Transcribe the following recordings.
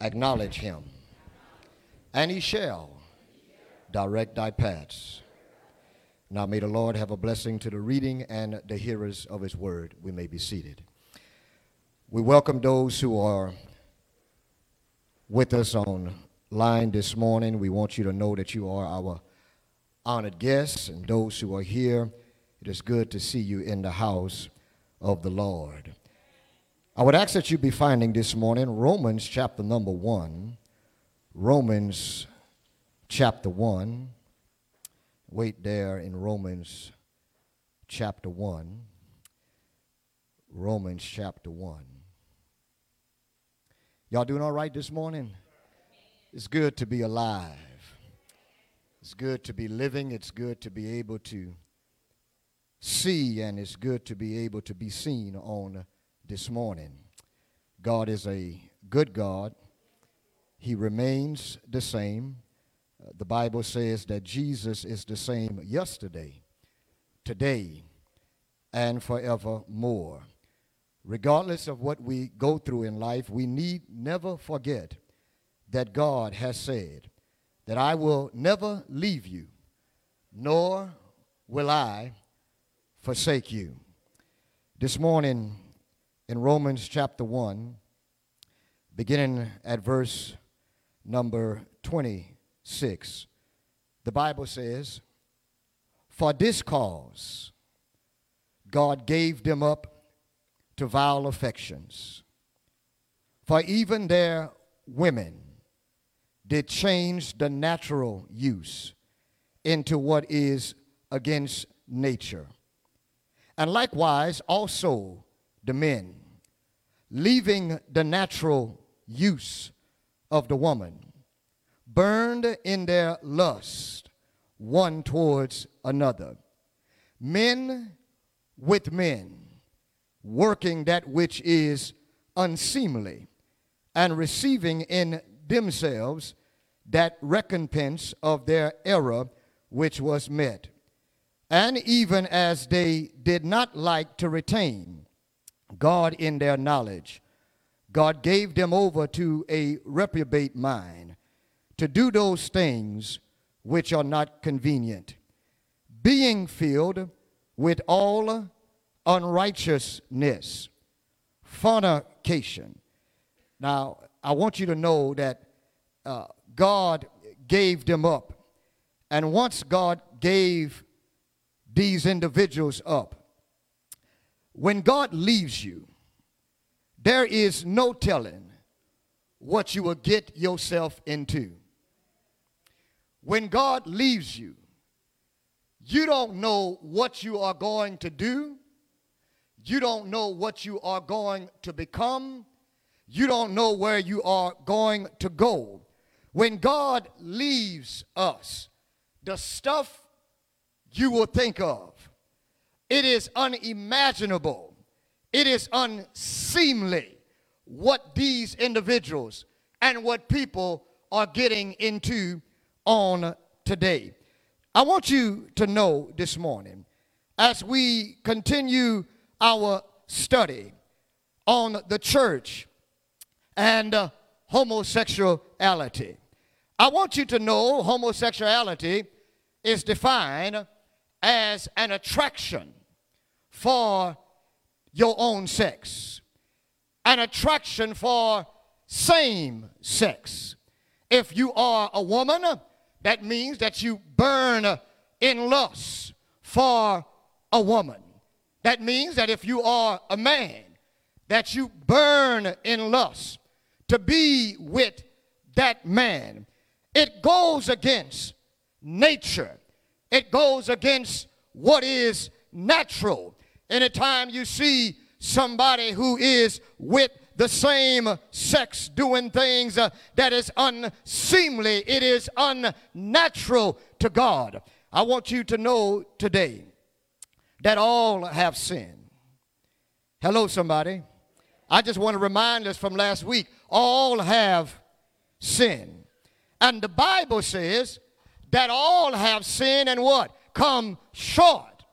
Acknowledge him, and he shall direct thy paths. Now may the Lord have a blessing to the reading and the hearers of his word. We may be seated. We welcome those who are with us online this morning. We want you to know that you are our honored guests and those who are here. It is good to see you in the house of the Lord. I would ask that you be finding this morning Romans chapter number 1. Romans chapter 1. Wait there in Romans chapter 1. Romans chapter 1. Y'all doing all right this morning? It's good to be alive. It's good to be living. It's good to be able to see, and it's good to be able to be seen on this morning. God is a good God. He remains the same. Uh, the Bible says that Jesus is the same yesterday, today, and forevermore. Regardless of what we go through in life, we need never forget that God has said that I will never leave you, nor will I forsake you. This morning, in Romans chapter 1, beginning at verse number 26. The Bible says, For this cause God gave them up to vile affections. For even their women did change the natural use into what is against nature. And likewise, also the men leaving the natural use of the woman, burned in their lust one towards another. Men with men, working that which is unseemly, and receiving in themselves that recompense of their error which was met. And even as they did not like to retain God in their knowledge. God gave them over to a reprobate mind to do those things which are not convenient, being filled with all unrighteousness, fornication. Now, I want you to know that uh, God gave them up. And once God gave these individuals up, when God leaves you, there is no telling what you will get yourself into. When God leaves you, you don't know what you are going to do. You don't know what you are going to become. You don't know where you are going to go. When God leaves us, the stuff you will think of, it is unimaginable. It is unseemly what these individuals and what people are getting into on today. I want you to know this morning, as we continue our study on the church and uh, homosexuality, I want you to know homosexuality is defined as an attraction for your own sex, an attraction for same sex. If you are a woman, that means that you burn in lust for a woman. That means that if you are a man, that you burn in lust to be with that man. It goes against nature. It goes against what is natural. Anytime you see somebody who is with the same sex doing things uh, that is unseemly, it is unnatural to God. I want you to know today that all have sinned. Hello, somebody. I just want to remind us from last week all have sinned. And the Bible says that all have sinned and what? Come short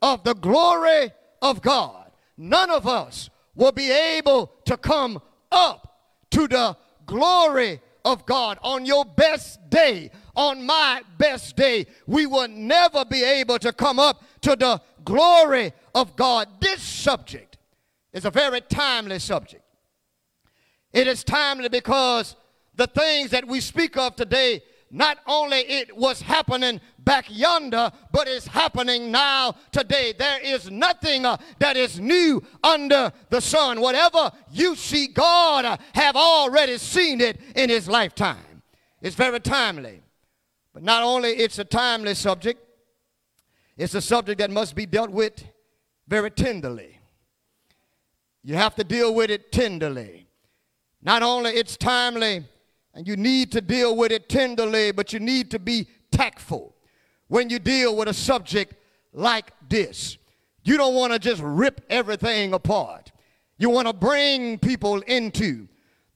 of the glory of God. None of us will be able to come up to the glory of God. On your best day, on my best day, we will never be able to come up to the glory of God. This subject is a very timely subject. It is timely because the things that we speak of today not only it was happening back yonder, but it's happening now today. There is nothing uh, that is new under the sun. Whatever you see, God uh, have already seen it in his lifetime. It's very timely. But not only it's a timely subject, it's a subject that must be dealt with very tenderly. You have to deal with it tenderly. Not only it's timely, and you need to deal with it tenderly, but you need to be tactful when you deal with a subject like this. You don't want to just rip everything apart. You want to bring people into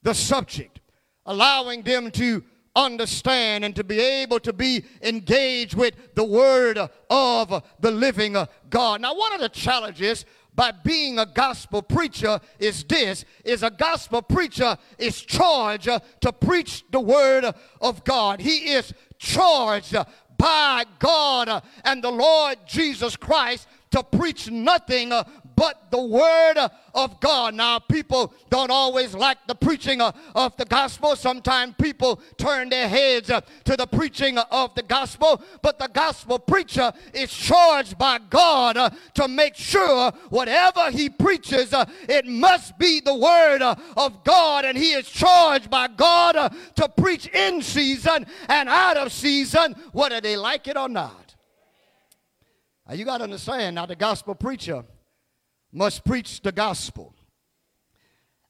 the subject, allowing them to understand and to be able to be engaged with the word of the living God. Now, one of the challenges by being a gospel preacher is this is a gospel preacher is charged to preach the word of God. He is charged by God and the Lord Jesus Christ to preach nothing but the word of God. Now, people don't always like the preaching of the gospel. Sometimes people turn their heads to the preaching of the gospel, but the gospel preacher is charged by God to make sure whatever he preaches, it must be the word of God, and he is charged by God to preach in season and out of season, whether they like it or not. Now, you got to understand now, the gospel preacher must preach the gospel.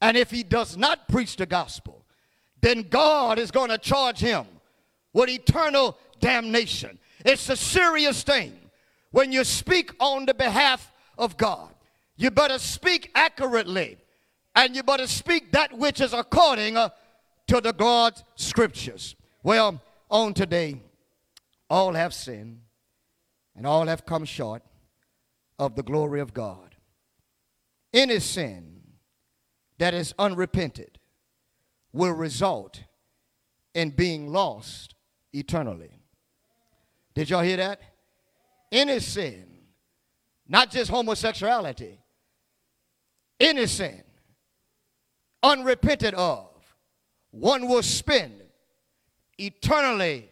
And if he does not preach the gospel, then God is going to charge him with eternal damnation. It's a serious thing when you speak on the behalf of God. You better speak accurately and you better speak that which is according uh, to the God's scriptures. Well, on today, all have sinned and all have come short of the glory of God any sin that is unrepented will result in being lost eternally. Did y'all hear that? Any sin, not just homosexuality, any sin unrepented of, one will spend eternally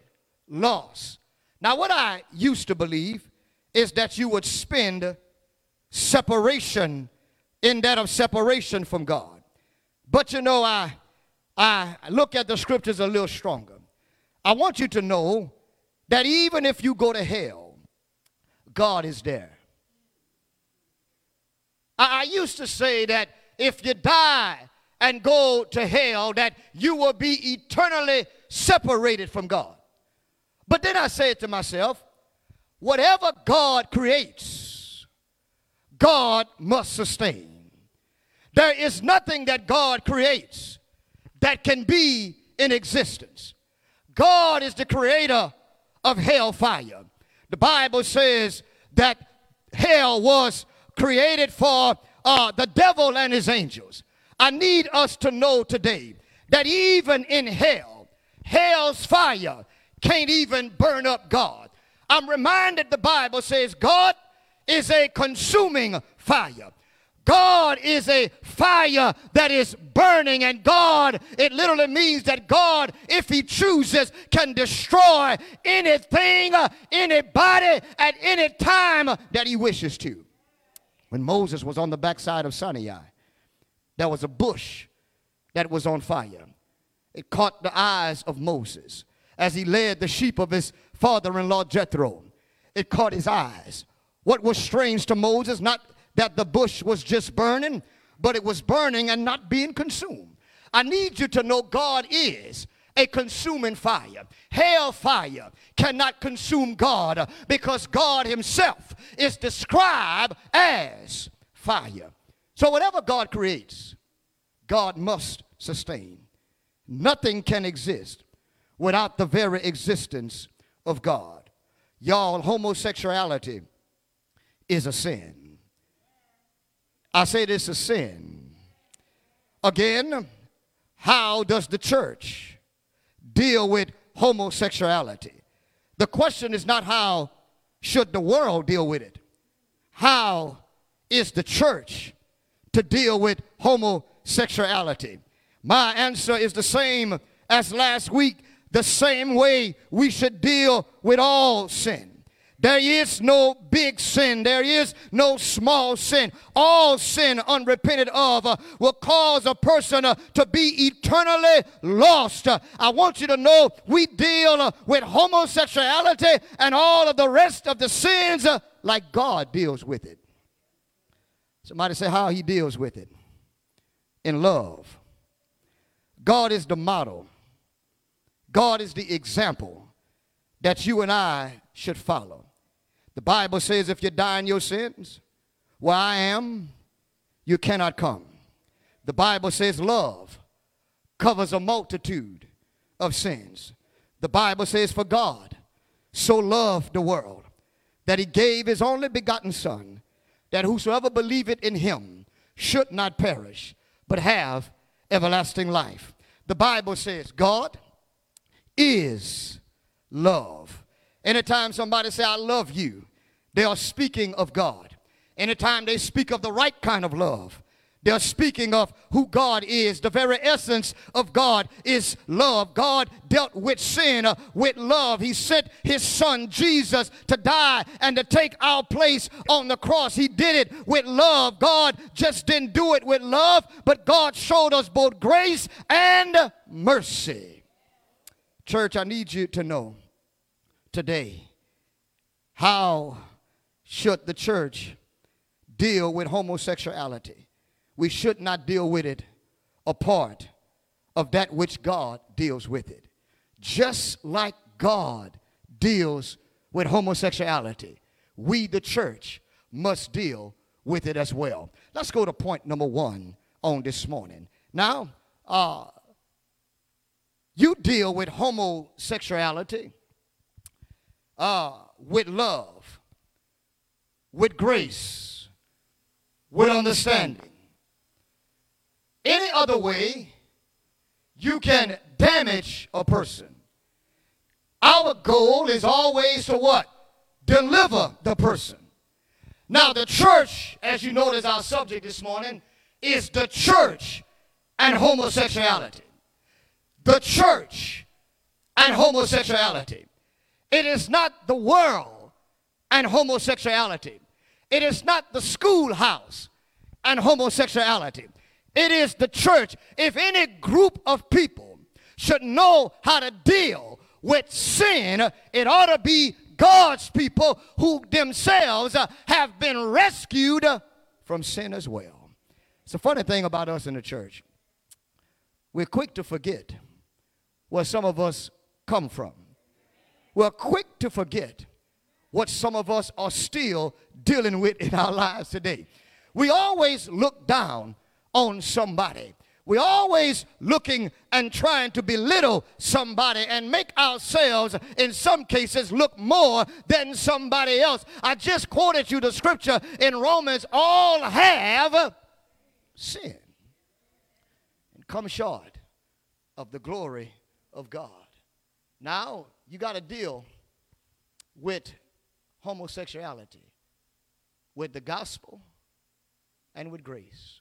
lost. Now, what I used to believe is that you would spend separation in that of separation from God. But you know, I, I look at the scriptures a little stronger. I want you to know that even if you go to hell, God is there. I, I used to say that if you die and go to hell, that you will be eternally separated from God. But then I say to myself, whatever God creates, God must sustain. There is nothing that God creates that can be in existence. God is the creator of hellfire. The Bible says that hell was created for uh, the devil and his angels. I need us to know today that even in hell, hell's fire can't even burn up God. I'm reminded the Bible says God is a consuming fire. God is a fire that is burning, and God, it literally means that God, if He chooses, can destroy anything, anybody, at any time that He wishes to. When Moses was on the backside of Sinai, there was a bush that was on fire. It caught the eyes of Moses as he led the sheep of his father in law Jethro. It caught his eyes. What was strange to Moses, not that the bush was just burning, but it was burning and not being consumed. I need you to know God is a consuming fire. Hell fire cannot consume God because God Himself is described as fire. So, whatever God creates, God must sustain. Nothing can exist without the very existence of God. Y'all, homosexuality is a sin. I say this is a sin. Again, how does the church deal with homosexuality? The question is not how should the world deal with it? How is the church to deal with homosexuality? My answer is the same as last week, the same way we should deal with all sin. There is no big sin. There is no small sin. All sin unrepented of uh, will cause a person uh, to be eternally lost. Uh, I want you to know we deal uh, with homosexuality and all of the rest of the sins uh, like God deals with it. Somebody say how he deals with it. In love. God is the model. God is the example that you and I should follow. The Bible says if you die in your sins, where I am, you cannot come. The Bible says love covers a multitude of sins. The Bible says, For God so loved the world that he gave his only begotten Son, that whosoever believeth in him should not perish, but have everlasting life. The Bible says, God is love. Anytime somebody say, I love you, they are speaking of God. Anytime they speak of the right kind of love, they're speaking of who God is. The very essence of God is love. God dealt with sin uh, with love. He sent his son Jesus to die and to take our place on the cross. He did it with love. God just didn't do it with love, but God showed us both grace and mercy. Church, I need you to know today how should the church deal with homosexuality. We should not deal with it apart of that which God deals with it. Just like God deals with homosexuality, we, the church, must deal with it as well. Let's go to point number one on this morning. Now, uh, you deal with homosexuality uh, with love with grace, with understanding. Any other way, you can damage a person. Our goal is always to what? Deliver the person. Now, the church, as you notice our subject this morning, is the church and homosexuality. The church and homosexuality. It is not the world and homosexuality. It is not the schoolhouse and homosexuality. It is the church. If any group of people should know how to deal with sin, it ought to be God's people who themselves uh, have been rescued from sin as well. It's a funny thing about us in the church. We're quick to forget where some of us come from. We're quick to forget what some of us are still dealing with in our lives today. We always look down on somebody. We're always looking and trying to belittle somebody and make ourselves, in some cases, look more than somebody else. I just quoted you the scripture in Romans all have sinned and come short of the glory of God. Now, you got to deal with homosexuality with the gospel and with grace.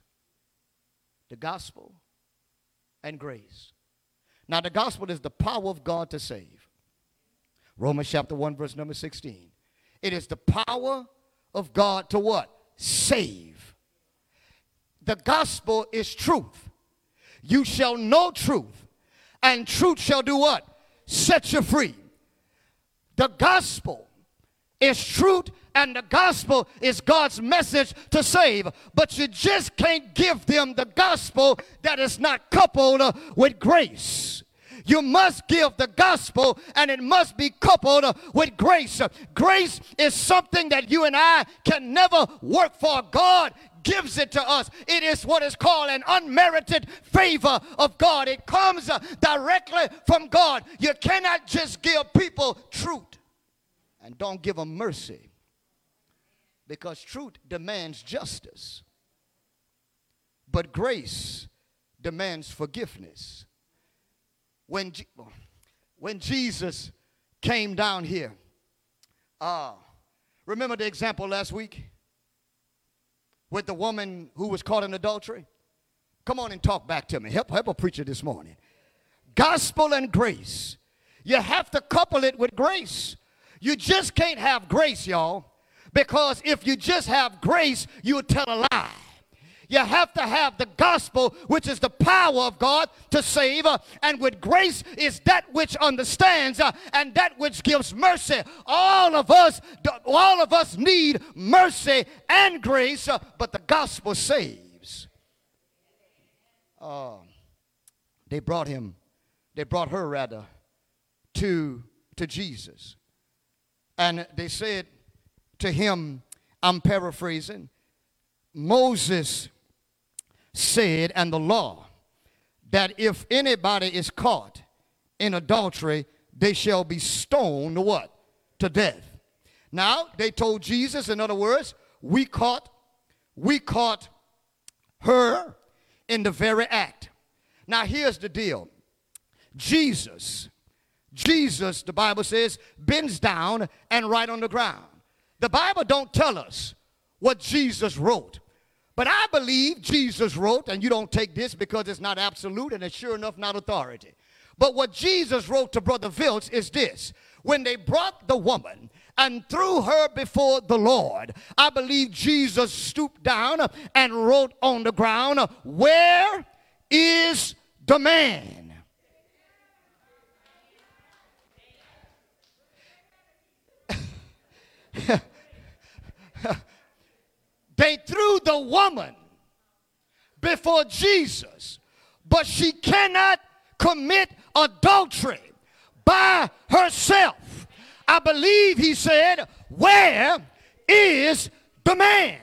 The gospel and grace. Now, the gospel is the power of God to save. Romans chapter 1, verse number 16. It is the power of God to what? Save. The gospel is truth. You shall know truth, and truth shall do what? Set you free. The gospel is truth and the gospel is God's message to save. But you just can't give them the gospel that is not coupled with grace. You must give the gospel and it must be coupled with grace. Grace is something that you and I can never work for. God gives it to us. It is what is called an unmerited favor of God. It comes directly from God. You cannot just give people truth and don't give them mercy because truth demands justice, but grace demands forgiveness. When, when Jesus came down here, uh, remember the example last week with the woman who was caught in adultery? Come on and talk back to me. Help, help a preacher this morning. Gospel and grace. You have to couple it with grace. You just can't have grace, y'all, because if you just have grace, you'll tell a lie. You have to have the gospel, which is the power of God to save. Uh, and with grace is that which understands uh, and that which gives mercy. All of us, all of us need mercy and grace, uh, but the gospel saves. They brought him, they brought her rather, to, to Jesus. And they said to him, I'm paraphrasing, Moses said, and the law, that if anybody is caught in adultery, they shall be stoned what? To death. Now, they told Jesus, in other words, we caught, we caught her in the very act. Now, here's the deal. Jesus, Jesus, the Bible says, bends down and write on the ground. The Bible don't tell us what Jesus wrote. But I believe Jesus wrote, and you don't take this because it's not absolute and it's sure enough not authority. But what Jesus wrote to Brother Vilch is this when they brought the woman and threw her before the Lord, I believe Jesus stooped down and wrote on the ground, Where is the man? They threw the woman before Jesus, but she cannot commit adultery by herself. I believe he said, Where is the man?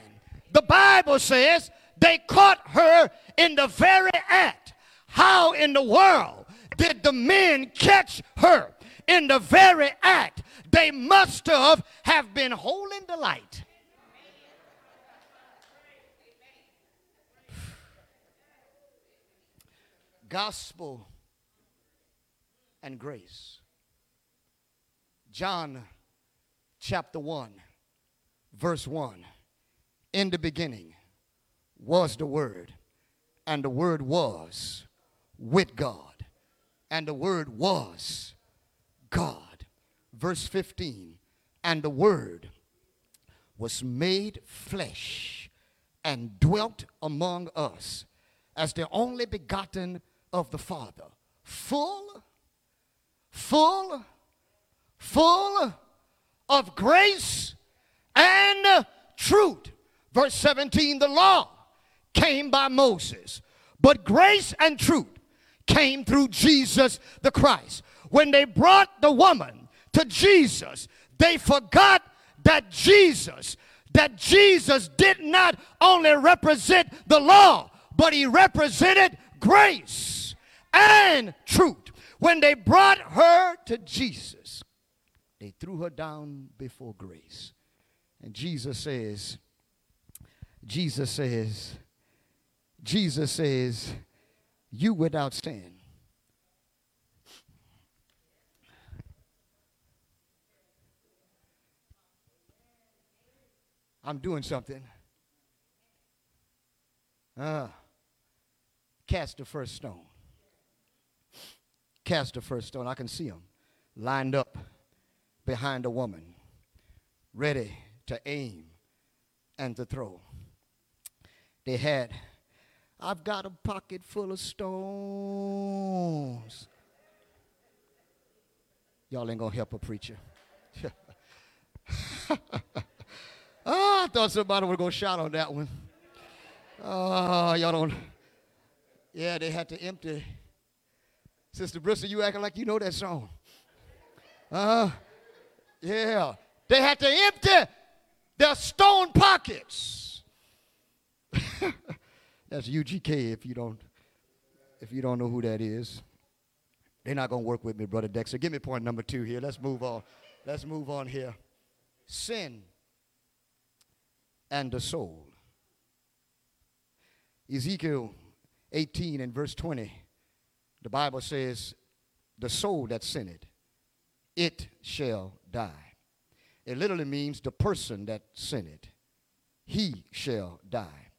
The Bible says they caught her in the very act. How in the world did the men catch her in the very act? They must have, have been holding the light. gospel and grace. John chapter 1, verse 1. In the beginning was the Word, and the Word was with God, and the Word was God. Verse 15. And the Word was made flesh and dwelt among us as the only begotten of the Father, full, full, full of grace and truth. Verse 17 the law came by Moses, but grace and truth came through Jesus the Christ. When they brought the woman to Jesus, they forgot that Jesus, that Jesus did not only represent the law, but he represented grace and truth. When they brought her to Jesus, they threw her down before grace. And Jesus says, Jesus says, Jesus says, you without sin. I'm doing something. Uh, cast the first stone cast the first stone. I can see them lined up behind a woman, ready to aim and to throw. They had, I've got a pocket full of stones. Y'all ain't gonna help a preacher. oh, I thought somebody would go shout on that one. Oh, y'all don't. Yeah, they had to empty Sister Bristol, you acting like you know that song. Uh huh. yeah. They had to empty their stone pockets. That's UGK if you don't if you don't know who that is. They're not gonna work with me, brother Dexter. Give me point number two here. Let's move on. Let's move on here. Sin and the soul. Ezekiel 18 and verse 20, the Bible says, The soul that sinned, it shall die. It literally means the person that sinned, he shall die.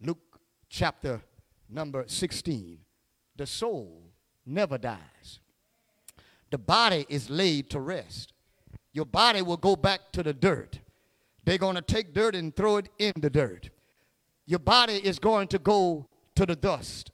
Luke chapter number 16. The soul never dies. The body is laid to rest. Your body will go back to the dirt. They're going to take dirt and throw it in the dirt. Your body is going to go to the dust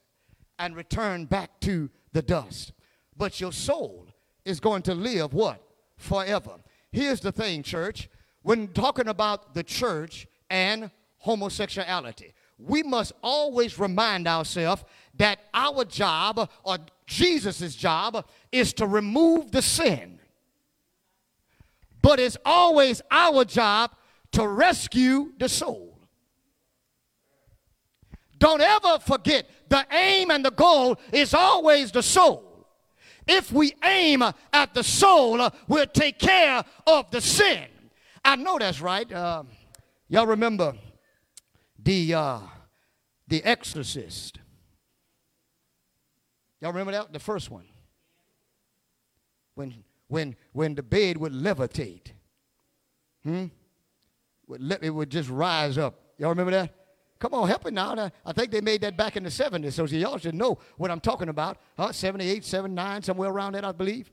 and return back to the dust. But your soul is going to live what? Forever. Here's the thing, church. When talking about the church and homosexuality, we must always remind ourselves that our job or Jesus' job is to remove the sin. But it's always our job to rescue the soul. Don't ever forget the aim and the goal is always the soul. If we aim at the soul, we'll take care of the sin. I know that's right. Uh, y'all remember the uh, the Exorcist? Y'all remember that the first one? When when when the bed would levitate, hmm, it would just rise up. Y'all remember that? Come on, help me now. I think they made that back in the 70s, so y'all should know what I'm talking about. Huh? 78, 79, somewhere around that, I believe.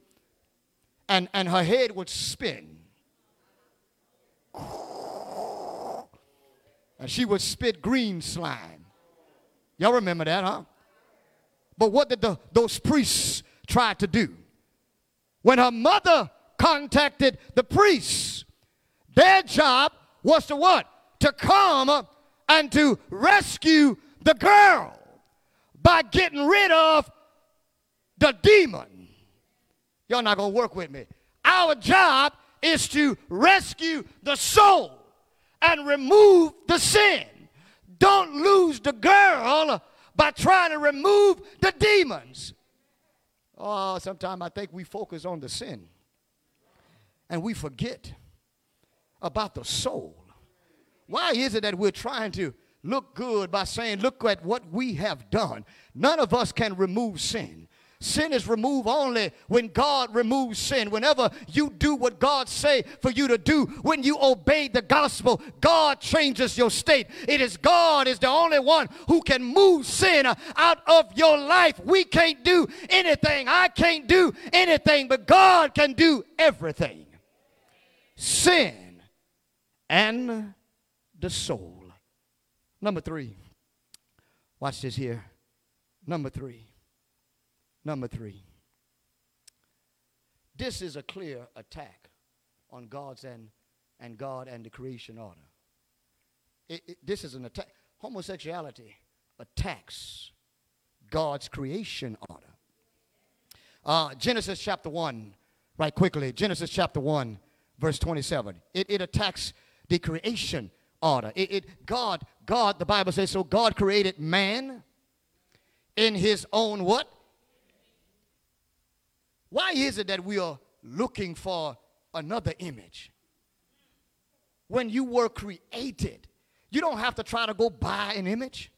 And, and her head would spin. And she would spit green slime. Y'all remember that, huh? But what did the, those priests try to do? When her mother contacted the priests, their job was to what? To come and to rescue the girl by getting rid of the demon. Y'all not going to work with me. Our job is to rescue the soul and remove the sin. Don't lose the girl by trying to remove the demons. Oh, sometimes I think we focus on the sin and we forget about the soul. Why is it that we're trying to look good by saying, look at what we have done? None of us can remove sin. Sin is removed only when God removes sin. Whenever you do what God say for you to do, when you obey the gospel, God changes your state. It is God is the only one who can move sin out of your life. We can't do anything. I can't do anything, but God can do everything. Sin and the soul. Number three. Watch this here. Number three. Number three. This is a clear attack on God's and, and God and the creation order. It, it, this is an attack. Homosexuality attacks God's creation order. Uh, Genesis chapter 1, right quickly. Genesis chapter 1, verse 27. It, it attacks the creation order. It, it, God, God, the Bible says, so God created man in his own what? Why is it that we are looking for another image? When you were created, you don't have to try to go buy an image.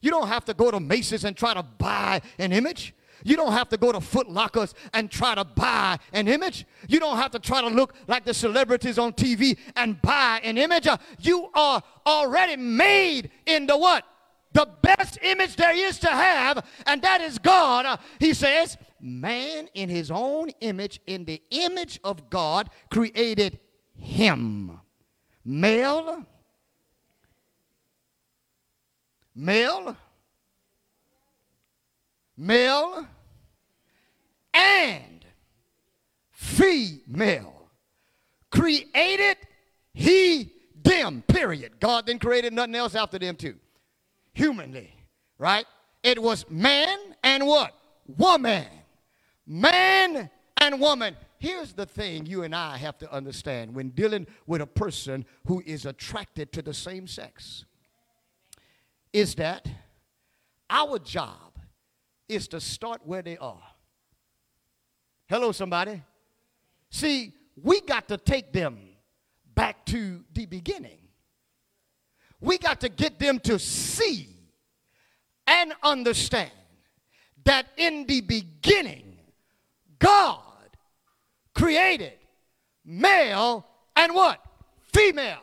You don't have to go to Macy's and try to buy an image. You don't have to go to Foot Lockers and try to buy an image. You don't have to try to look like the celebrities on TV and buy an image. Uh, you are already made into what? The best image there is to have, and that is God. Uh, he says, man in his own image, in the image of God, created him. Male, male, male and female. Created he them, period. God then created nothing else after them too. Humanly, right? It was man and what? Woman. Man and woman. Here's the thing you and I have to understand when dealing with a person who is attracted to the same sex is that our job is to start where they are. Hello, somebody. See, we got to take them back to the beginning. We got to get them to see and understand that in the beginning, God created male and what? Female.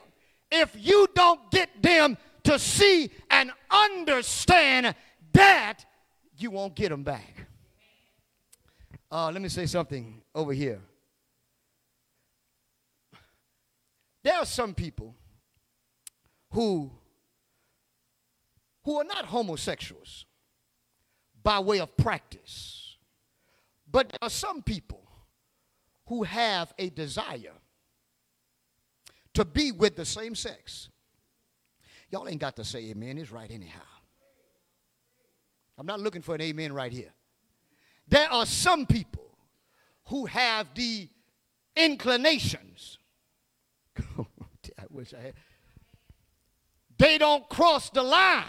If you don't get them to see and understand that, you won't get them back. Uh, let me say something over here. There are some people who who are not homosexuals by way of practice. But there are some people who have a desire to be with the same sex. Y'all ain't got to say amen. It's right anyhow. I'm not looking for an amen right here. There are some people who have the inclinations. I wish I had. They don't cross the line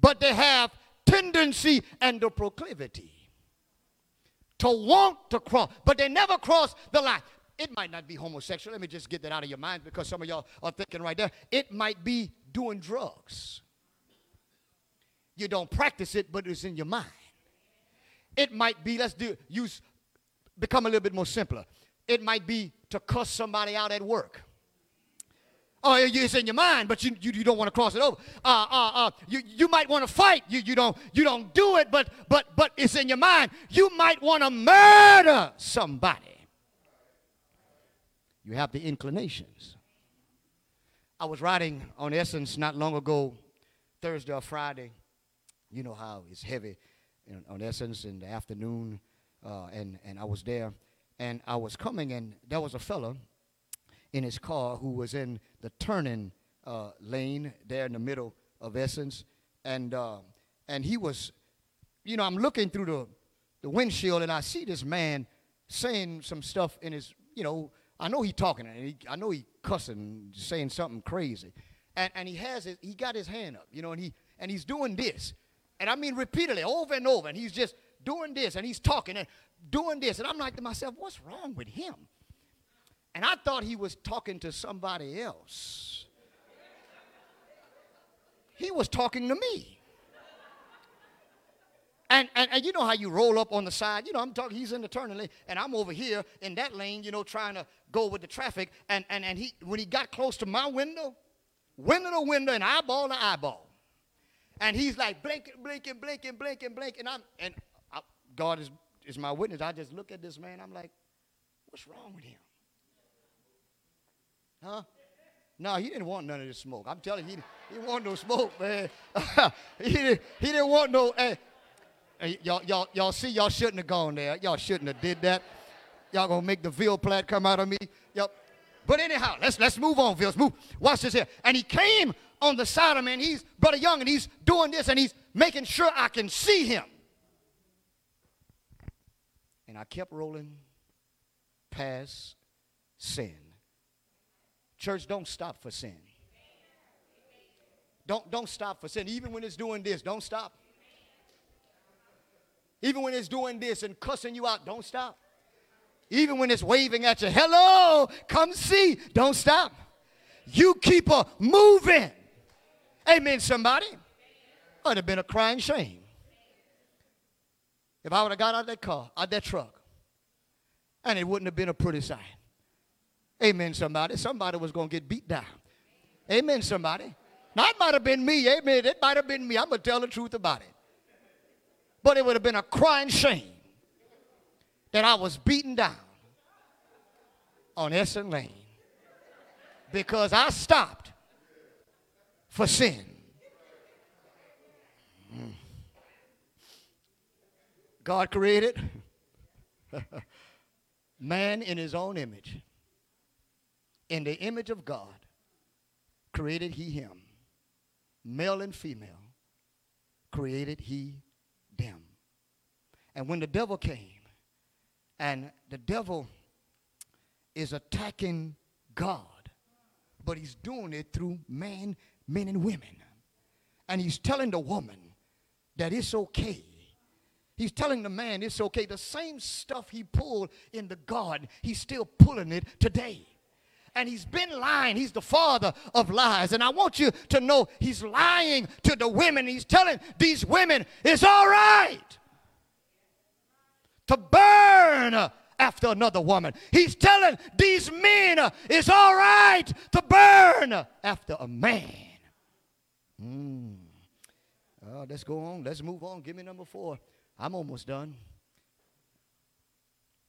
but they have tendency and the proclivity to want to cross, but they never cross the line. It might not be homosexual. Let me just get that out of your mind because some of y'all are thinking right there. It might be doing drugs. You don't practice it, but it's in your mind. It might be, let's do use become a little bit more simpler. It might be to cuss somebody out at work. Oh, it's in your mind, but you, you, you don't want to cross it over. Uh, uh, uh, you, you might want to fight. You, you, don't, you don't do it, but, but, but it's in your mind. You might want to murder somebody. You have the inclinations. I was riding on Essence not long ago, Thursday or Friday. You know how it's heavy on Essence in the afternoon, uh, and, and I was there. And I was coming, and there was a fellow in his car who was in the turning uh, lane there in the middle of Essence. And, uh, and he was, you know, I'm looking through the, the windshield and I see this man saying some stuff in his, you know, I know he talking and he, I know he cussing, saying something crazy. And, and he has his, he got his hand up, you know, and he and he's doing this. And I mean repeatedly, over and over, and he's just doing this and he's talking and doing this. And I'm like to myself, what's wrong with him? And I thought he was talking to somebody else. He was talking to me. And, and, and you know how you roll up on the side. You know, I'm talking, he's in the turning lane, and I'm over here in that lane, you know, trying to go with the traffic. And, and, and he, when he got close to my window, window to window and eyeball to eyeball. And he's like blinking, blinking, blinking, blinking, blinking. And I'm, and I, God is, is my witness. I just look at this man, I'm like, what's wrong with him? Huh? No, he didn't want none of this smoke. I'm telling you, he, he didn't want no smoke, man. he, didn't, he didn't want no. Hey, hey, y'all, y'all, y'all see, y'all shouldn't have gone there. Y'all shouldn't have did that. Y'all gonna make the veal plat come out of me. Yep. But anyhow, let's let's move on. Let's move. Watch this here. And he came on the side of me, and he's Brother Young, and he's doing this, and he's making sure I can see him. And I kept rolling past sin. Church, don't stop for sin. Don't, don't stop for sin. Even when it's doing this, don't stop. Even when it's doing this and cussing you out, don't stop. Even when it's waving at you, hello, come see, don't stop. You keep a moving. Amen, somebody. It would have been a crying shame if I would have got out of that car, out that truck, and it wouldn't have been a pretty sight. Amen, somebody. Somebody was going to get beat down. Amen, somebody. Now, it might have been me. Amen. It might have been me. I'm going to tell the truth about it. But it would have been a crying shame that I was beaten down on Essence Lane because I stopped for sin. Mm. God created man in his own image. In the image of God created he him. Male and female created he them. And when the devil came, and the devil is attacking God, but he's doing it through man, men, and women. And he's telling the woman that it's okay. He's telling the man it's okay. The same stuff he pulled in the garden, he's still pulling it today. and he's been lying. He's the father of lies. And I want you to know he's lying to the women. He's telling these women it's all right to burn after another woman. He's telling these men it's all right to burn after a man. Mm. Uh, let's go on. Let's move on. Give me number four. I'm almost done.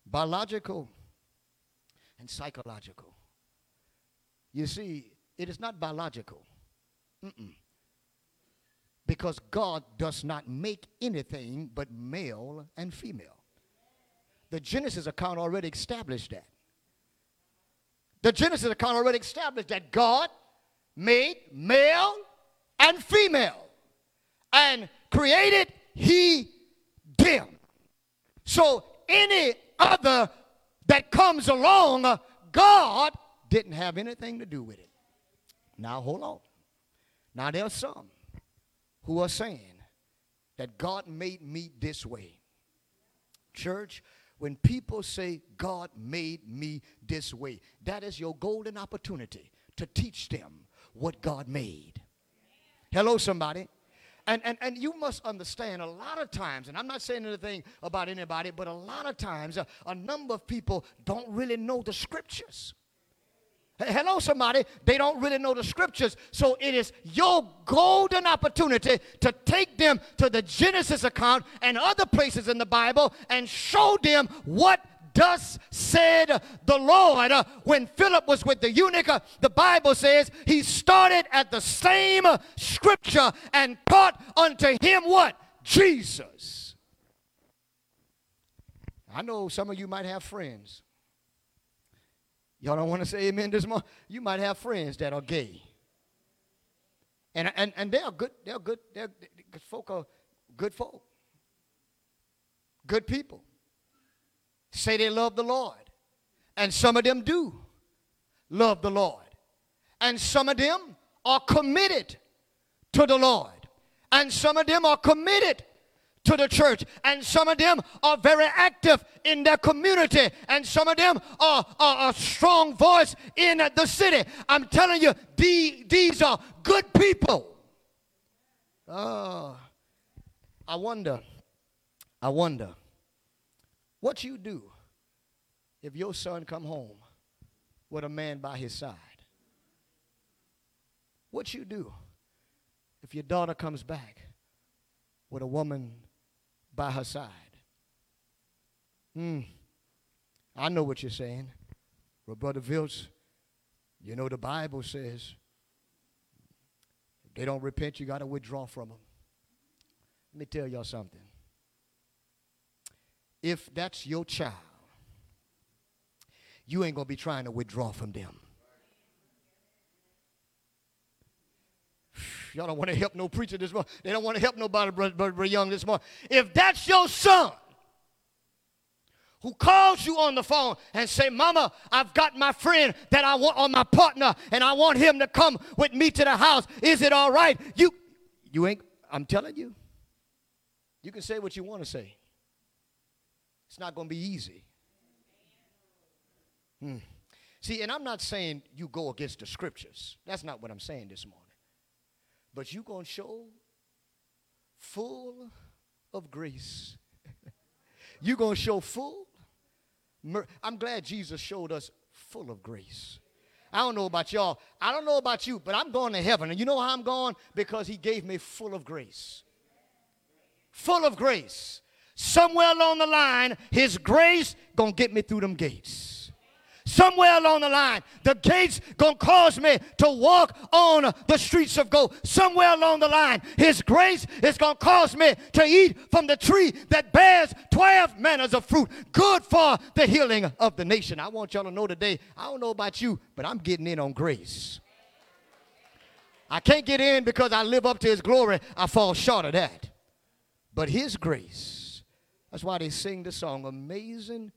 Biological and psychological. You see, it is not biological. Mm-mm. Because God does not make anything but male and female. The Genesis account already established that. The Genesis account already established that God made male and female and created he them. So any other that comes along, God didn't have anything to do with it. Now hold on. Now there are some who are saying that God made me this way. Church, when people say, God made me this way, that is your golden opportunity to teach them what God made. Hello, somebody. And, and, and you must understand a lot of times, and I'm not saying anything about anybody, but a lot of times, uh, a number of people don't really know the scriptures. Hello, somebody. They don't really know the scriptures. So it is your golden opportunity to take them to the Genesis account and other places in the Bible and show them what Thus said the Lord. Uh, when Philip was with the eunuch, uh, the Bible says he started at the same scripture and taught unto him what? Jesus. I know some of you might have friends Y'all don't want to say amen this morning? You might have friends that are gay. And, and, and they're good, they're good, they're good folk are good folk. Good people. Say they love the Lord. And some of them do love the Lord. And some of them are committed to the Lord. And some of them are committed to the church. And some of them are very active in their community. And some of them are, are a strong voice in the city. I'm telling you, the, these are good people. Oh, I wonder, I wonder what you do if your son come home with a man by his side. What you do if your daughter comes back with a woman by her side. Hmm. I know what you're saying. But, Brother Vilts, you know the Bible says if they don't repent, you got to withdraw from them. Let me tell y'all something. If that's your child, you ain't going to be trying to withdraw from them. Y'all don't want to help no preacher this morning. They don't want to help nobody, brother, brother Young, this morning. If that's your son who calls you on the phone and say, Mama, I've got my friend that I want on my partner and I want him to come with me to the house. Is it all right? You, you ain't, I'm telling you. You can say what you want to say. It's not going to be easy. Hmm. See, and I'm not saying you go against the scriptures. That's not what I'm saying this morning. But you're going to show full of grace. you're going to show full. Mer- I'm glad Jesus showed us full of grace. I don't know about y'all. I don't know about you, but I'm going to heaven. And you know how I'm going? Because he gave me full of grace. Full of grace. Somewhere along the line, his grace to get me through them gates somewhere along the line, the gates gonna cause me to walk on the streets of gold. Somewhere along the line, His grace is gonna cause me to eat from the tree that bears 12 manners of fruit, good for the healing of the nation. I want y'all to know today, I don't know about you, but I'm getting in on grace. I can't get in because I live up to His glory. I fall short of that. But His grace, that's why they sing the song, Amazing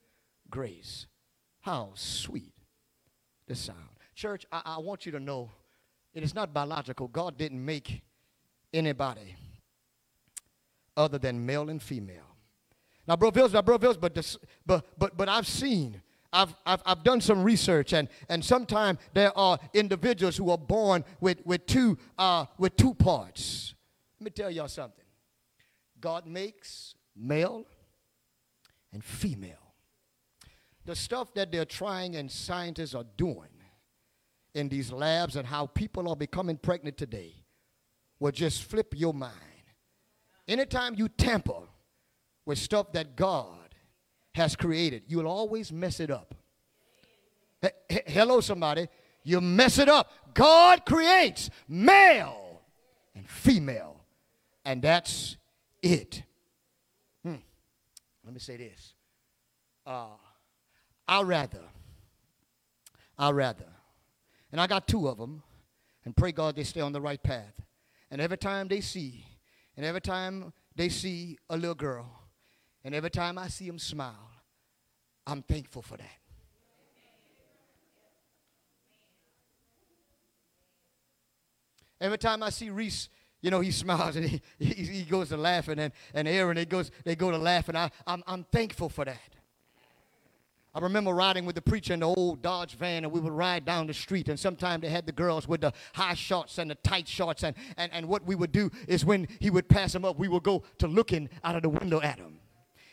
Grace. How sweet the sound. Church, I, I want you to know it is not biological. God didn't make anybody other than male and female. Now, bro, Bills, bro, Bills, but, this, but, but, but I've seen, I've, I've, I've done some research, and, and sometimes there are individuals who are born with, with, two, uh, with two parts. Let me tell y'all something God makes male and female. The stuff that they're trying and scientists are doing in these labs and how people are becoming pregnant today will just flip your mind. Anytime you tamper with stuff that God has created, you'll always mess it up. H- hello, somebody. You mess it up. God creates male and female, and that's it. Let me say this. Uh, I'd rather, I'd rather, and I got two of them, and pray God they stay on the right path. And every time they see, and every time they see a little girl, and every time I see them smile, I'm thankful for that. Every time I see Reese, you know, he smiles and he, he, he goes to laughing, and, and Aaron, they, goes, they go to laughing. I, I'm, I'm thankful for that. I remember riding with the preacher in the old Dodge van, and we would ride down the street. And sometimes they had the girls with the high shorts and the tight shorts. And, and, and what we would do is when he would pass them up, we would go to looking out of the window at him.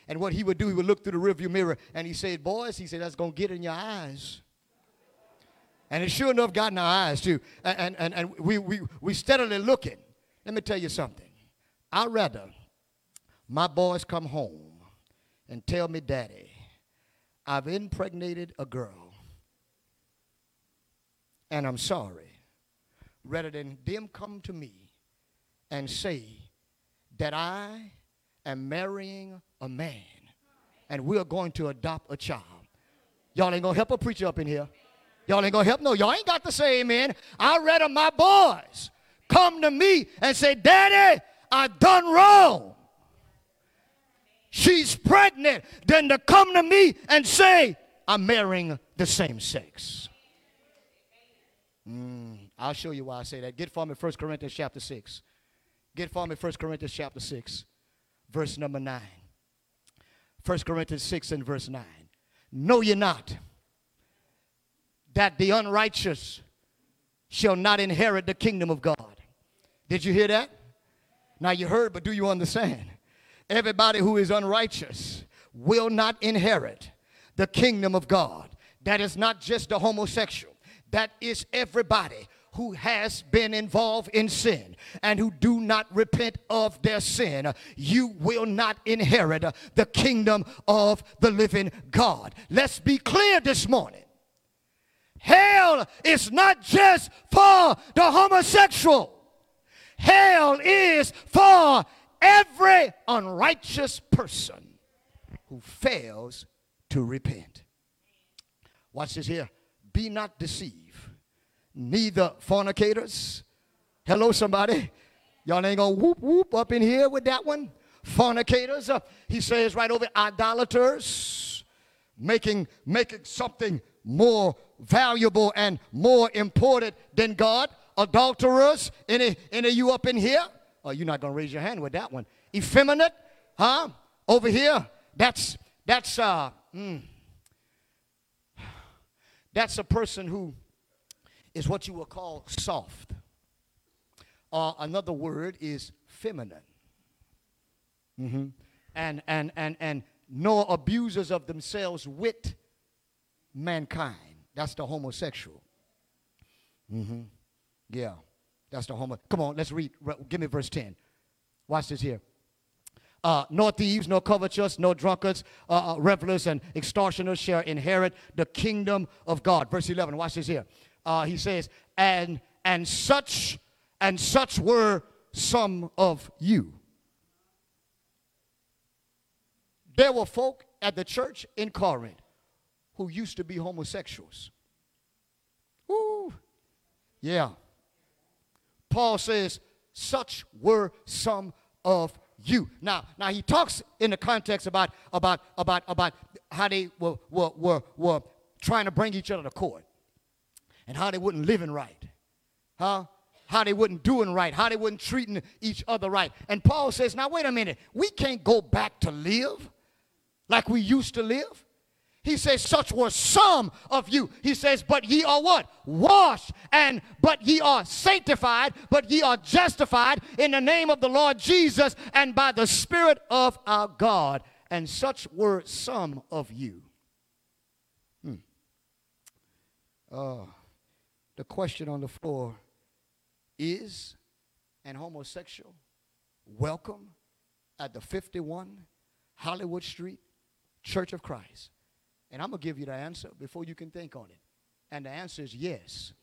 And what he would do, he would look through the rearview mirror and he said, Boys, he said, that's going to get in your eyes. And it sure enough got in our eyes too. And, and, and we, we, we steadily looking. Let me tell you something. I'd rather my boys come home and tell me, Daddy, I've impregnated a girl and I'm sorry, rather than them come to me and say that I am marrying a man and we're going to adopt a child. Y'all ain't gonna help a preacher up in here. Y'all ain't gonna help. No, y'all ain't got to say amen. I'd rather my boys come to me and say, Daddy, I've done wrong. She's pregnant, than to come to me and say, I'm marrying the same sex. Mm, I'll show you why I say that. Get for me 1 Corinthians chapter 6. Get for me 1 Corinthians chapter 6, verse number 9. 1 Corinthians 6 and verse 9. Know ye not that the unrighteous shall not inherit the kingdom of God. Did you hear that? Now you heard, but do you understand? Everybody who is unrighteous will not inherit the kingdom of God. That is not just the homosexual, that is everybody who has been involved in sin and who do not repent of their sin, you will not inherit the kingdom of the living God. Let's be clear this morning. Hell is not just for the homosexual. Hell is for every unrighteous person who fails to repent. Watch this here. Be not deceived neither fornicators. Hello, somebody. Y'all ain't gonna whoop whoop up in here with that one. Fornicators. Uh, he says right over idolaters, making making something more valuable and more important than God. Adulterers. Any any of you up in here? Oh, you're not gonna raise your hand with that one. Effeminate, huh? Over here. That's that's uh. Mm, that's a person who is what you would call soft. Uh, another word is feminine. Mm-hmm. And, and, and, and no abusers of themselves with mankind. That's the homosexual. Mm-hmm. Yeah, that's the homo. Come on, let's read. Give me verse 10. Watch this here. Uh, nor thieves, nor covetous, nor drunkards, uh, uh, revelers, and extortioners shall inherit the kingdom of God. Verse 11, watch this here uh, he says, and and such and such were some of you. There were folk at the church in Corinth who used to be homosexuals. Ooh, yeah. Paul says, such were some of you. Now, now he talks in the context about about about about how they were were were, were trying to bring each other to court and how they wouldn't living right. Huh? How they wouldn't doing right, how they wouldn't treating each other right. And Paul says, now wait a minute, we can't go back to live like we used to live. He says, such were some of you. He says, but ye are what? Washed, and but ye are sanctified, but ye are justified in the name of the Lord Jesus and by the Spirit of our God. And such were some of you. Hmm. Uh, the question on the floor is an homosexual welcome at the 51 Hollywood Street Church of Christ? And I'm going to give you the answer before you can think on it. And the answer is yes.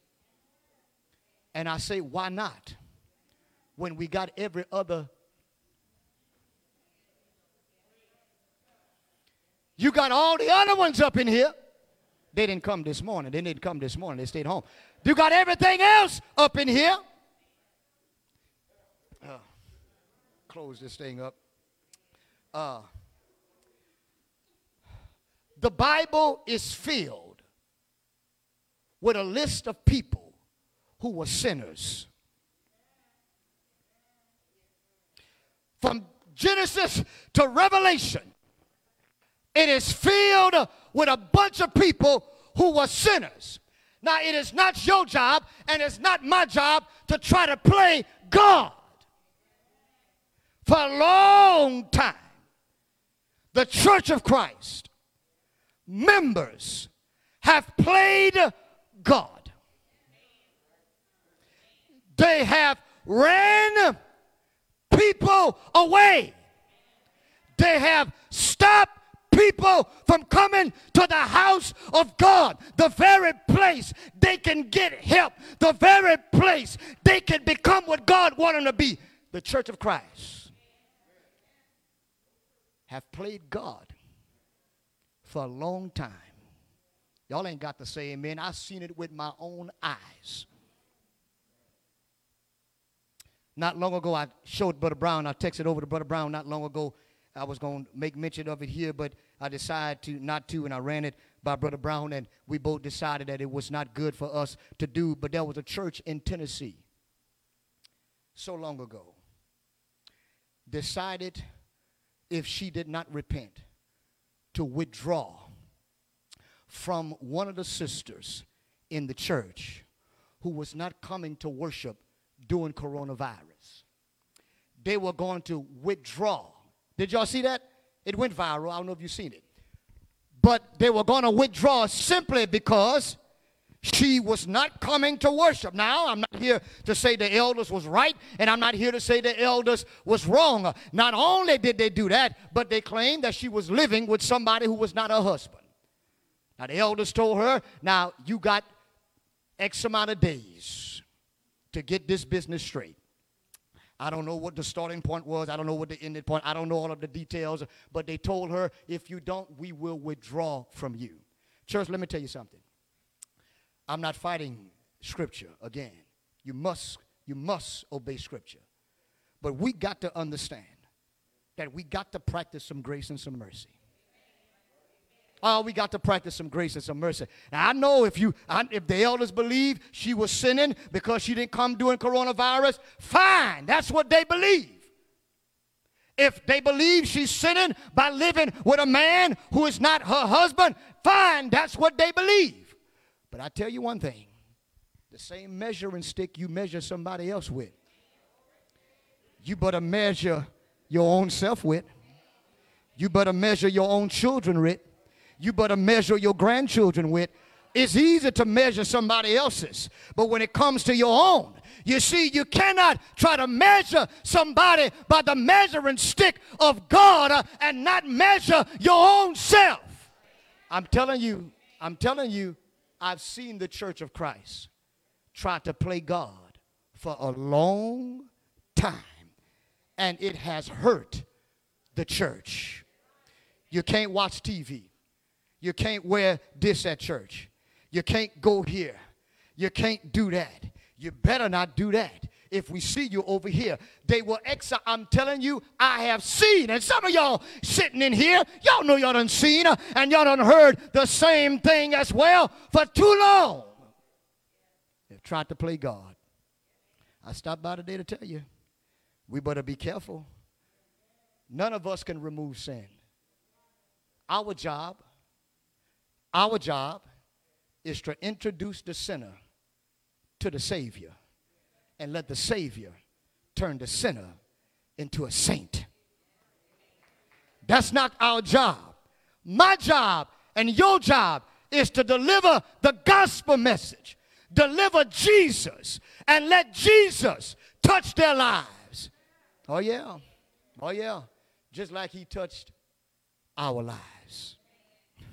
And I say, why not? When we got every other. You got all the other ones up in here. They didn't come this morning. They didn't come this morning. They stayed home. You got everything else up in here. Uh, close this thing up. Uh, the Bible is filled with a list of people who were sinners. From Genesis to Revelation, it is filled with a bunch of people who were sinners. Now, it is not your job and it's not my job to try to play God. For a long time, the church of Christ members have played God. They have ran people away. They have stopped people from coming to the house of God, the very place they can get help, the very place they can become what God wanted them to be, the church of Christ, have played God for a long time. Y'all ain't got to say amen. I've seen it with my own eyes. Not long ago, I showed Brother Brown, I texted over to Brother Brown not long ago. I was going to make mention of it here, but I decided to not to, and I ran it by Brother Brown, and we both decided that it was not good for us to do. But there was a church in Tennessee so long ago decided if she did not repent to withdraw from one of the sisters in the church who was not coming to worship during coronavirus. They were going to withdraw. Did y'all see that? It went viral. I don't know if you've seen it. But they were going to withdraw simply because she was not coming to worship. Now, I'm not here to say the elders was right, and I'm not here to say the elders was wrong. Not only did they do that, but they claimed that she was living with somebody who was not her husband. Now, the elders told her, now you got X amount of days to get this business straight. I don't know what the starting point was. I don't know what the ending point. I don't know all of the details. But they told her, if you don't, we will withdraw from you. Church, let me tell you something. I'm not fighting scripture again. You must you must obey scripture. But we got to understand that we got to practice some grace and some mercy. Oh, we got to practice some grace and some mercy. Now I know if you if the elders believe she was sinning because she didn't come during coronavirus, fine. That's what they believe. If they believe she's sinning by living with a man who is not her husband, fine. That's what they believe. But I tell you one thing the same measuring stick you measure somebody else with, you better measure your own self with. You better measure your own children with. You better measure your grandchildren with. It's easy to measure somebody else's, but when it comes to your own, you see, you cannot try to measure somebody by the measuring stick of God uh, and not measure your own self. I'm telling you, I'm telling you, I've seen the church of Christ try to play God for a long time, and it has hurt the church. You can't watch TV. You can't wear this at church. You can't go here. You can't do that. You better not do that if we see you over here. They will exile. I'm telling you, I have seen. And some of y'all sitting in here, y'all know y'all done seen uh, and y'all done heard the same thing as well for too long. They've tried to play God. I stopped by today to tell you, we better be careful. None of us can remove sin. Our job Our job is to introduce the sinner to the Savior and let the Savior turn the sinner into a saint. That's not our job. My job and your job is to deliver the gospel message, deliver Jesus, and let Jesus touch their lives. Oh, yeah. Oh, yeah. Just like he touched our lives.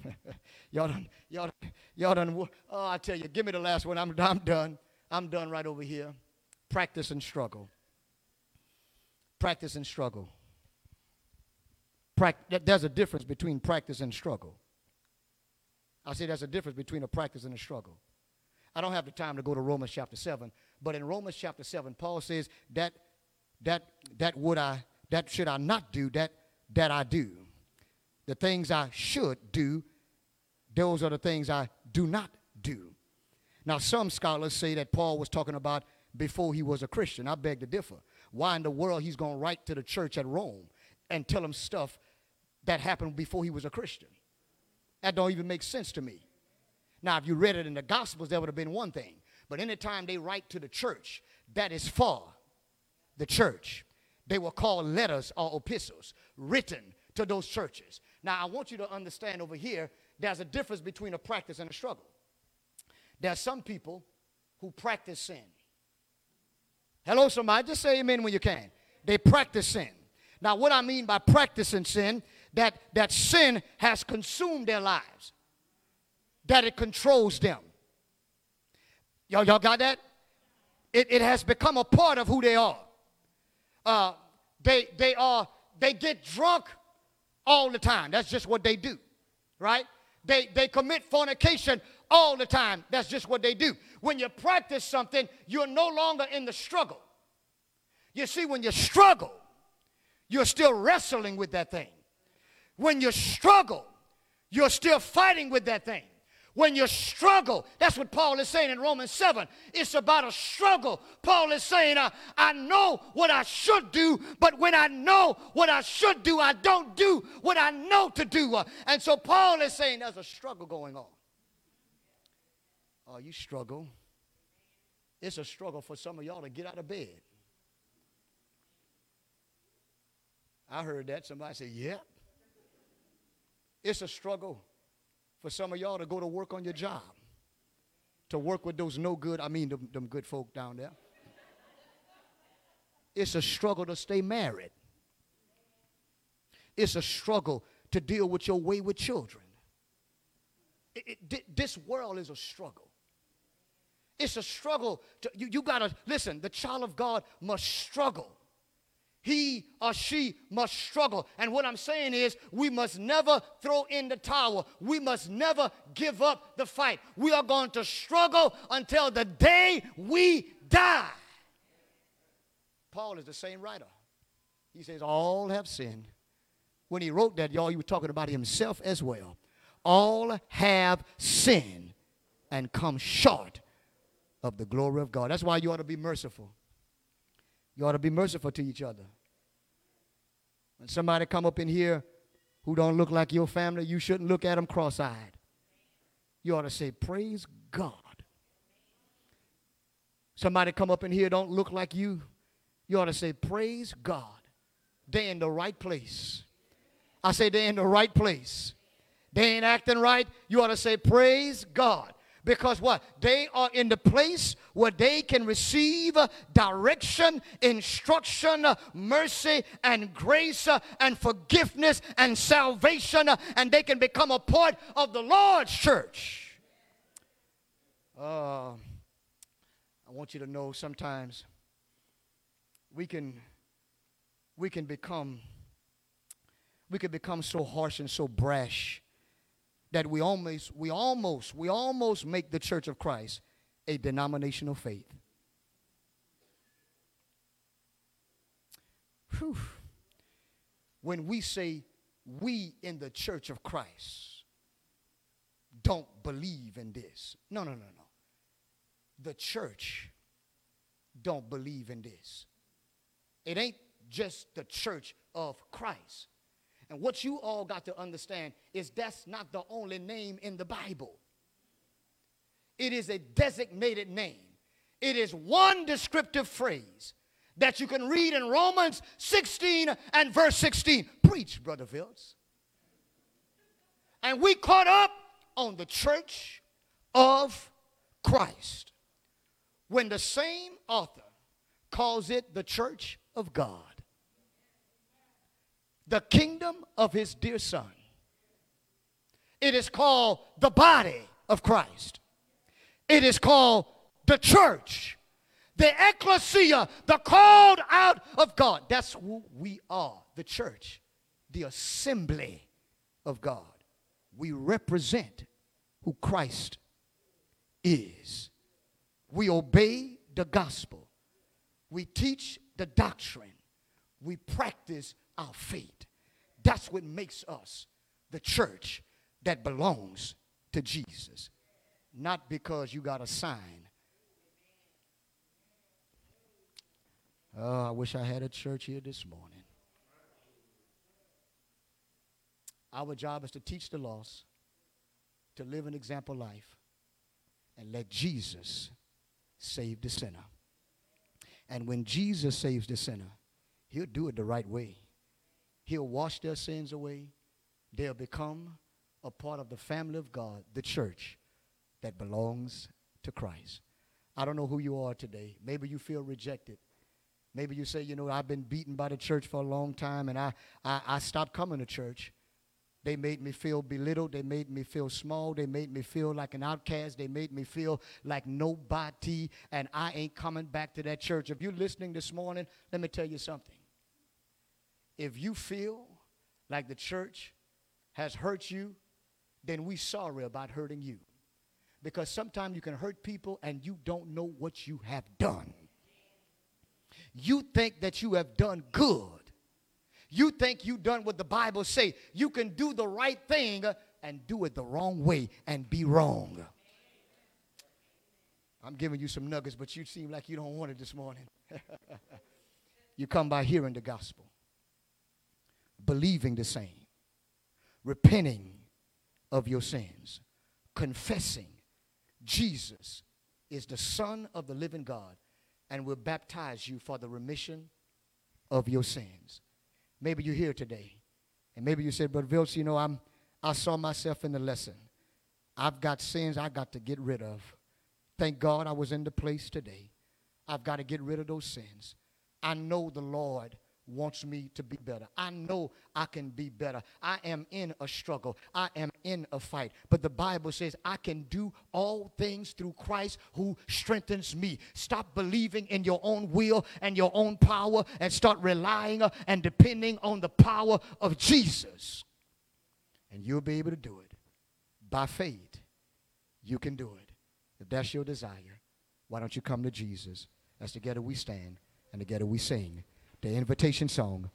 y'all done, y'all, y'all done, oh, I tell you, give me the last one. I'm, I'm done. I'm done right over here. Practice and struggle. Practice and struggle. there's a difference between practice and struggle. I say there's a difference between a practice and a struggle. I don't have the time to go to Romans chapter 7, but in Romans chapter 7, Paul says that that that would I that should I not do, that that I do. The things I should do, those are the things I do not do. Now, some scholars say that Paul was talking about before he was a Christian. I beg to differ. Why in the world he's going to write to the church at Rome and tell them stuff that happened before he was a Christian? That don't even make sense to me. Now, if you read it in the Gospels, that would have been one thing. But anytime they write to the church, that is for the church. They were called letters or epistles written to those churches. Now, I want you to understand over here, there's a difference between a practice and a struggle. There are some people who practice sin. Hello, somebody, just say amen when you can. They practice sin. Now, what I mean by practicing sin, that, that sin has consumed their lives, that it controls them. Y'all, y'all got that? It, it has become a part of who they are. Uh, they, they are, they get drunk all the time. That's just what they do, right? They, they commit fornication all the time. That's just what they do. When you practice something, you're no longer in the struggle. You see, when you struggle, you're still wrestling with that thing. When you struggle, you're still fighting with that thing. When you struggle, that's what Paul is saying in Romans 7. It's about a struggle. Paul is saying, I, I know what I should do, but when I know what I should do, I don't do what I know to do. Uh, and so Paul is saying there's a struggle going on. Oh, you struggle. It's a struggle for some of y'all to get out of bed. I heard that. Somebody said, Yep. It's a struggle for some of y'all to go to work on your job, to work with those no good, I mean, them, them good folk down there. It's a struggle to stay married. It's a struggle to deal with your wayward children. It, it, this world is a struggle. It's a struggle. To, you, you got to listen, the child of God must struggle he or she must struggle. And what I'm saying is, we must never throw in the towel. We must never give up the fight. We are going to struggle until the day we die. Paul is the same writer. He says, All have sinned. When he wrote that, y'all, he was talking about himself as well. All have sinned and come short of the glory of God. That's why you ought to be merciful. You ought to be merciful to each other. When somebody come up in here who don't look like your family, you shouldn't look at them cross-eyed. You ought to say, praise God. Somebody come up in here don't look like you, you ought to say, praise God. They're in the right place. I say they're in the right place. They ain't acting right. You ought to say, praise God. Because what? They are in the place where they can receive uh, direction, instruction, uh, mercy, and grace, uh, and forgiveness, and salvation, and they can become a part of the Lord's church. Uh, I want you to know sometimes we can we can become we can become so harsh and so brash that we almost, we almost, we almost make the Church of Christ a denominational faith. Whew. When we say we in the Church of Christ don't believe in this. No, no, no, no. The church don't believe in this. It ain't just the church of Christ. And what you all got to understand is that's not the only name in the Bible. It is a designated name. It is one descriptive phrase that you can read in Romans 16 and verse 16. Preach, Brother Fields. And we caught up on the church of Christ when the same author calls it the church of God, the kingdom of his dear son. It is called the body of Christ. It is called the church, the ecclesia, the called out of God. That's who we are, the church, the assembly of God. We represent who Christ is. We obey the gospel. We teach the doctrine. We practice our faith. That's what makes us the church that belongs to Jesus. Not because you got a sign Oh, I wish I had a church here this morning. Our job is to teach the lost, to live an example life, and let Jesus save the sinner. And when Jesus saves the sinner, he'll do it the right way. He'll wash their sins away. They'll become a part of the family of God, the church that belongs to Christ. I don't know who you are today. Maybe you feel rejected. Maybe you say, you know, I've been beaten by the church for a long time and I, I, I stopped coming to church. They made me feel belittled. They made me feel small. They made me feel like an outcast. They made me feel like nobody, and I ain't coming back to that church. If you're listening this morning, let me tell you something. If you feel like the church has hurt you, then we sorry about hurting you. Because sometimes you can hurt people and you don't know what you have done you think that you have done good. You think you done what the Bible say. You can do the right thing and do it the wrong way and be wrong. I'm giving you some nuggets, but you seem like you don't want it this morning. you come by hearing the gospel, believing the same, repenting of your sins, confessing Jesus is the Son of the living God and will baptize you for the remission of your sins. Maybe you're here today, and maybe you said, Brother Vilks, you know, I'm, I saw myself in the lesson. I've got sins I got to get rid of. Thank God I was in the place today. I've got to get rid of those sins. I know the Lord wants me to be better. I know I can be better. I am in a struggle. I am in a fight. But the Bible says I can do all things through Christ who strengthens me. Stop believing in your own will and your own power and start relying and depending on the power of Jesus. And you'll be able to do it by faith. You can do it. If that's your desire, why don't you come to Jesus? As together we stand and together we sing the invitation song